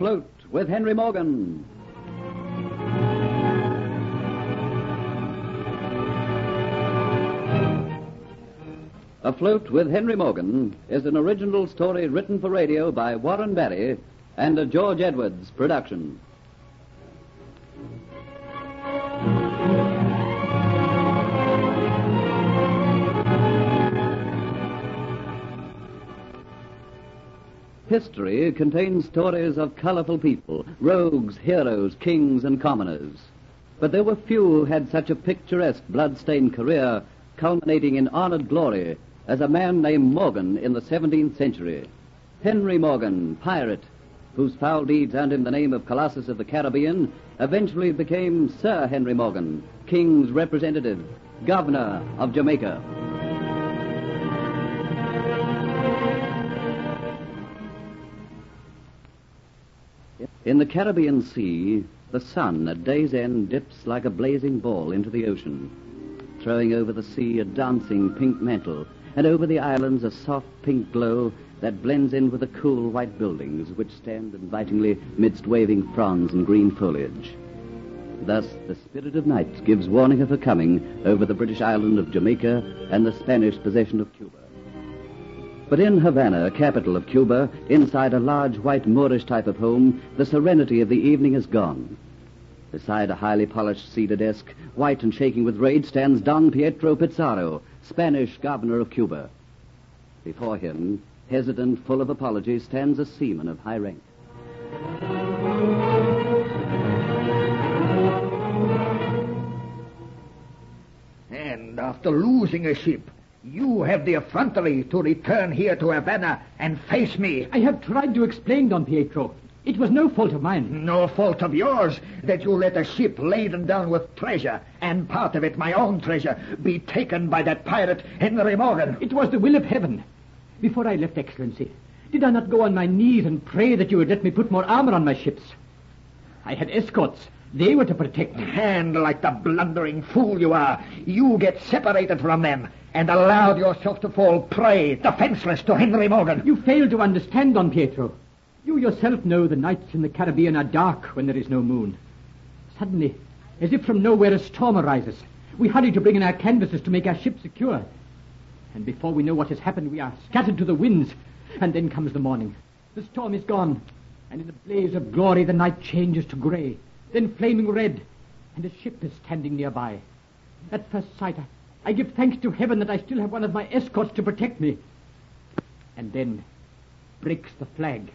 Afloat with Henry Morgan. Afloat with Henry Morgan is an original story written for radio by Warren Barry and a George Edwards production. History contains stories of colorful people, rogues, heroes, kings, and commoners. But there were few who had such a picturesque, blood-stained career, culminating in honored glory, as a man named Morgan in the 17th century. Henry Morgan, pirate, whose foul deeds earned him the name of Colossus of the Caribbean, eventually became Sir Henry Morgan, King's representative, governor of Jamaica. In the Caribbean Sea, the sun at day's end dips like a blazing ball into the ocean, throwing over the sea a dancing pink mantle, and over the islands a soft pink glow that blends in with the cool white buildings which stand invitingly midst waving fronds and green foliage. Thus, the spirit of night gives warning of her coming over the British island of Jamaica and the Spanish possession of Cuba. But in Havana, capital of Cuba, inside a large white Moorish type of home, the serenity of the evening is gone. Beside a highly polished cedar desk, white and shaking with rage, stands Don Pietro Pizarro, Spanish governor of Cuba. Before him, hesitant, full of apologies, stands a seaman of high rank. And after losing a ship, you have the effrontery to return here to Havana and face me. I have tried to explain, Don Pietro. It was no fault of mine. No fault of yours that you let a ship laden down with treasure, and part of it my own treasure, be taken by that pirate Henry Morgan. It was the will of heaven. Before I left, Excellency, did I not go on my knees and pray that you would let me put more armor on my ships? I had escorts. They were to protect me. And like the blundering fool you are, you get separated from them and allowed yourself to fall prey, defenseless to Henry Morgan. You fail to understand, Don Pietro. You yourself know the nights in the Caribbean are dark when there is no moon. Suddenly, as if from nowhere, a storm arises. We hurry to bring in our canvases to make our ship secure. And before we know what has happened, we are scattered to the winds. And then comes the morning. The storm is gone. And in a blaze of glory, the night changes to grey, then flaming red, and a ship is standing nearby. At first sight, I, I give thanks to heaven that I still have one of my escorts to protect me. And then breaks the flag.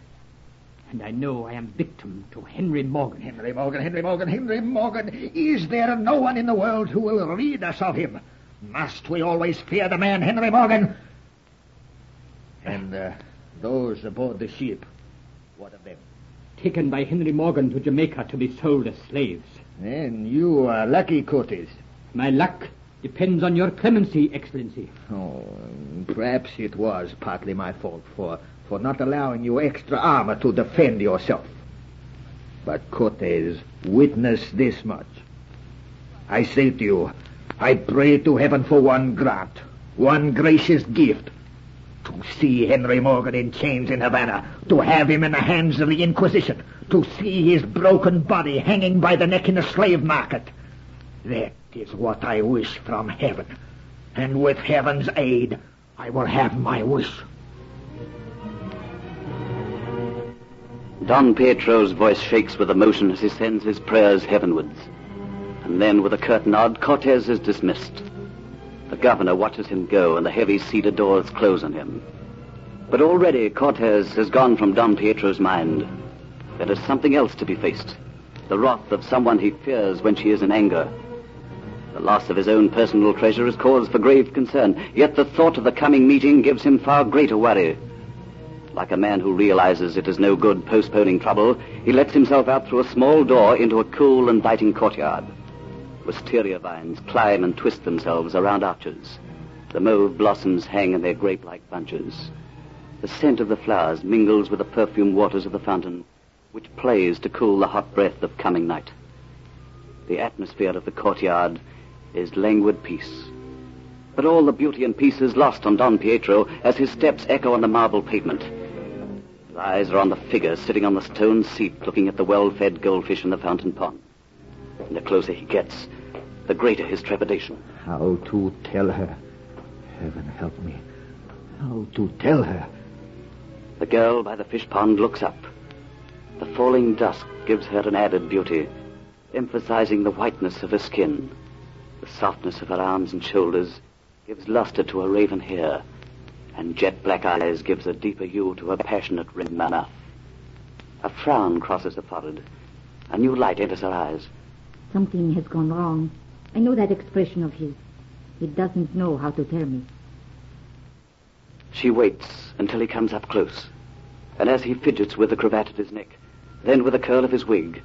And I know I am victim to Henry Morgan. Henry Morgan, Henry Morgan, Henry Morgan. Is there no one in the world who will read us of him? Must we always fear the man Henry Morgan? And uh, those aboard the ship, what of them? Taken by Henry Morgan to Jamaica to be sold as slaves. Then you are lucky, Cortes. My luck depends on your clemency, Excellency. Oh, perhaps it was partly my fault for, for not allowing you extra armor to defend yourself. But Cortes, witness this much. I say to you, I pray to heaven for one grant, one gracious gift. To see Henry Morgan in chains in Havana, to have him in the hands of the Inquisition, to see his broken body hanging by the neck in the slave market. That is what I wish from heaven. And with heaven's aid, I will have my wish. Don Pietro's voice shakes with emotion as he sends his prayers heavenwards. And then, with a curt nod, Cortez is dismissed. The governor watches him go, and the heavy cedar doors close on him. But already Cortez has gone from Don Pietro's mind. There is something else to be faced. The wrath of someone he fears when she is in anger. The loss of his own personal treasure is cause for grave concern, yet the thought of the coming meeting gives him far greater worry. Like a man who realizes it is no good postponing trouble, he lets himself out through a small door into a cool, inviting courtyard. Wisteria vines climb and twist themselves around arches. The mauve blossoms hang in their grape-like bunches. The scent of the flowers mingles with the perfumed waters of the fountain, which plays to cool the hot breath of coming night. The atmosphere of the courtyard is languid peace. But all the beauty and peace is lost on Don Pietro as his steps echo on the marble pavement. His eyes are on the figure sitting on the stone seat looking at the well-fed goldfish in the fountain pond. And the closer he gets, the greater his trepidation. How to tell her? Heaven help me. How to tell her? The girl by the fish pond looks up. The falling dusk gives her an added beauty, emphasizing the whiteness of her skin. The softness of her arms and shoulders gives luster to her raven hair, and jet black eyes gives a deeper hue to her passionate red mouth. A frown crosses her forehead. A new light enters her eyes. Something has gone wrong. I know that expression of his. He doesn't know how to tell me. She waits until he comes up close, and as he fidgets with the cravat at his neck, then with a curl of his wig,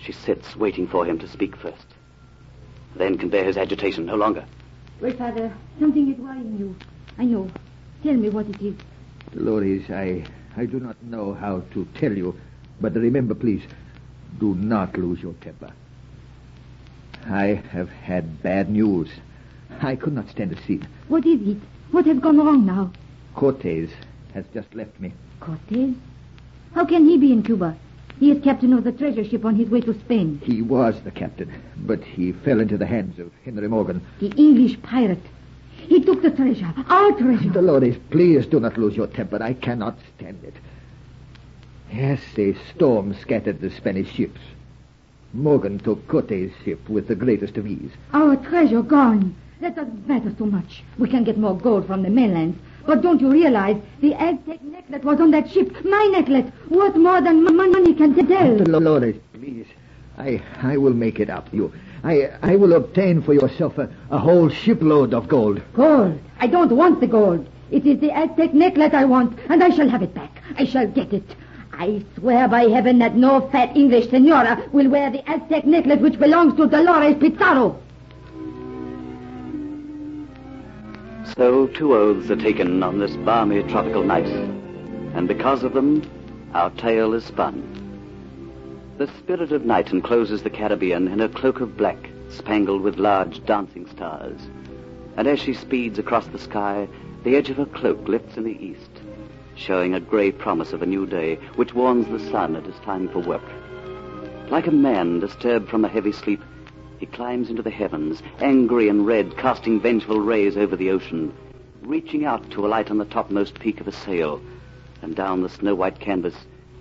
she sits waiting for him to speak first. Then can bear his agitation no longer. Well, Father, something is worrying you. I know. Tell me what it is. Dolores, I, I do not know how to tell you, but remember, please, do not lose your temper. I have had bad news. I could not stand the scene. What is it? What has gone wrong now? Cortez has just left me. Cortez? How can he be in Cuba? He is captain of the treasure ship on his way to Spain. He was the captain, but he fell into the hands of Henry Morgan. The English pirate. He took the treasure, our treasure. Dolores, please do not lose your temper. I cannot stand it. Yes, a storm scattered the Spanish ships. Morgan took Cote's ship with the greatest of ease. Our treasure gone. That doesn't matter so much. We can get more gold from the mainland. But don't you realize the Aztec necklet was on that ship? My necklace, worth more than money can tell. Dolores, please. I I will make it up to you. I I will obtain for yourself a, a whole shipload of gold. Gold. I don't want the gold. It is the Aztec necklace I want, and I shall have it back. I shall get it. I swear by heaven that no fat English senora will wear the Aztec necklace which belongs to Dolores Pizarro. So two oaths are taken on this balmy tropical night, and because of them, our tale is spun. The spirit of night encloses the Caribbean in a cloak of black, spangled with large dancing stars. And as she speeds across the sky, the edge of her cloak lifts in the east, showing a grey promise of a new day, which warns the sun it is time for work. Like a man disturbed from a heavy sleep, he climbs into the heavens, angry and red, casting vengeful rays over the ocean, reaching out to alight on the topmost peak of a sail, and down the snow-white canvas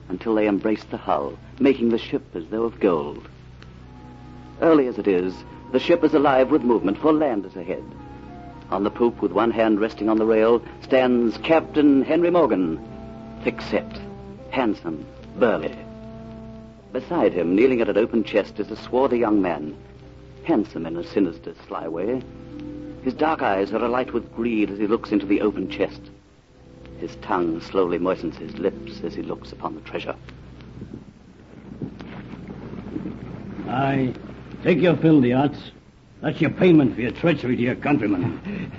until they embrace the hull, making the ship as though of gold. Early as it is, the ship is alive with movement, for land is ahead. On the poop, with one hand resting on the rail, stands Captain Henry Morgan, thick-set, handsome, burly. Beside him, kneeling at an open chest, is a swarthy young man, handsome in a sinister, sly way. His dark eyes are alight with greed as he looks into the open chest. His tongue slowly moistens his lips as he looks upon the treasure. I Take your fill, Diaz. That's your payment for your treachery to your countrymen.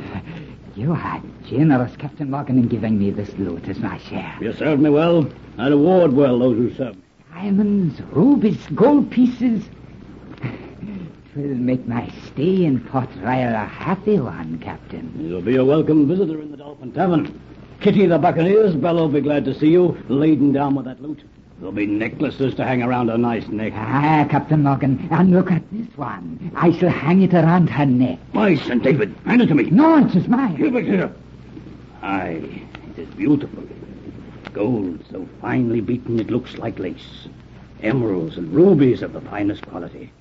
You are generous, Captain Morgan, in giving me this loot as my share. You served me well. I reward well those who serve me. Diamonds, rubies, gold pieces. Twill make my stay in Port Royal a happy one, Captain. You'll be a welcome visitor in the Dolphin Tavern. Kitty the Buccaneers, Bella will be glad to see you, laden down with that loot. There'll be necklaces to hang around her nice neck. Ah, Captain Morgan, and look at this one. I shall hang it around her neck. Why, St. David, hand it to me. No, it is mine. Give it here. Aye, it is beautiful. Gold so finely beaten it looks like lace. Emeralds and rubies of the finest quality.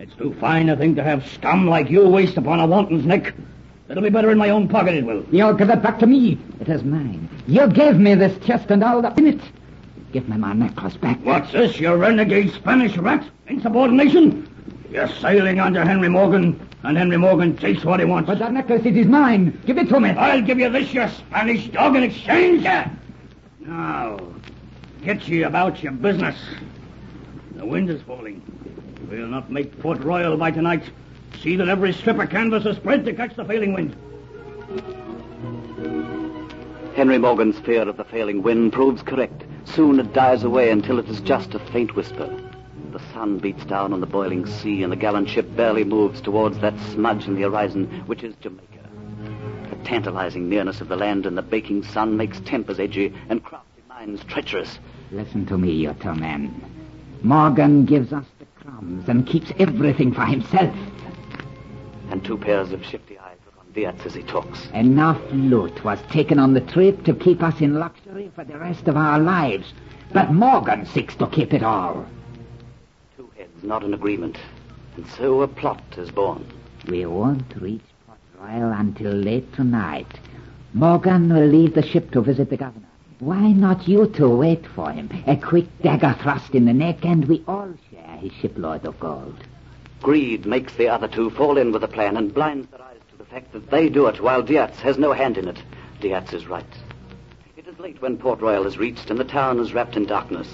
It's too fine a thing to have scum like you waste upon a wanton's neck. It'll be better in my own pocket, it will. You'll give it back to me. It is mine. You gave me this chest and all that's in it. Give me my necklace back. What's this, you renegade Spanish rat? Insubordination? You're sailing under Henry Morgan, and Henry Morgan takes what he wants. But that necklace, it is mine. Give it to me. I'll give you this, you Spanish dog, in exchange. Now, get ye about your business. The wind is falling. We'll not make Port Royal by tonight. See that every strip of canvas is spread to catch the failing wind. Henry Morgan's fear of the failing wind proves correct. Soon it dies away until it is just a faint whisper. The sun beats down on the boiling sea, and the gallant ship barely moves towards that smudge in the horizon, which is Jamaica. The tantalizing nearness of the land and the baking sun makes tempers edgy and crafty minds minds treacherous. Listen to me, you two men. Morgan gives us crumbs and keeps everything for himself. And two pairs of shifty eyes look on Dietz as he talks. Enough loot was taken on the trip to keep us in luxury for the rest of our lives. But Morgan seeks to keep it all. Two heads not in agreement. And so a plot is born. We won't reach Port Royal until late tonight. Morgan will leave the ship to visit the governor. Why not you two wait for him? A quick dagger thrust in the neck, and we all share his shipload of gold. Greed makes the other two fall in with the plan and blinds their eyes to the fact that they do it while Dietz has no hand in it. Dietz is right. It is late when Port Royal is reached and the town is wrapped in darkness.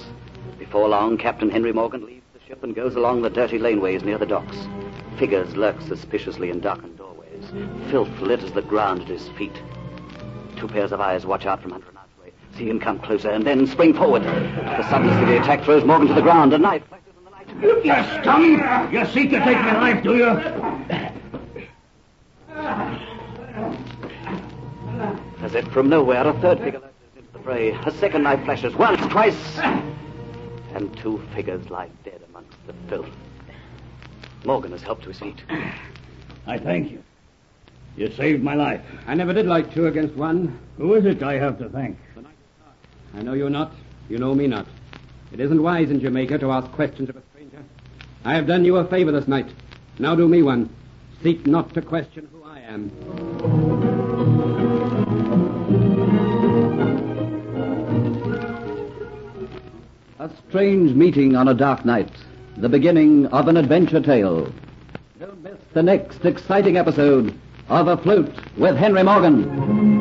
Before long, Captain Henry Morgan leaves the ship and goes along the dirty laneways near the docks. Figures lurk suspiciously in darkened doorways. Filth litters the ground at his feet. Two pairs of eyes watch out from under see him come closer, and then spring forward. The suddenness of the attack throws Morgan to the ground. A knife flashes in the night. You scum! You seek to take my life, do you? As if from nowhere, a third figure lurches into the fray. A second knife flashes once, twice, and two figures lie dead amongst the filth. Morgan has helped to his feet. I thank you. You saved my life. I never did like two against one. Who is it I have to thank? I know you not. You know me not. It isn't wise in Jamaica to ask questions of a stranger. I have done you a favor this night. Now do me one. Seek not to question who I am. A strange meeting on a dark night. The beginning of an adventure tale. Don't miss the next exciting episode of Afloat with Henry Morgan.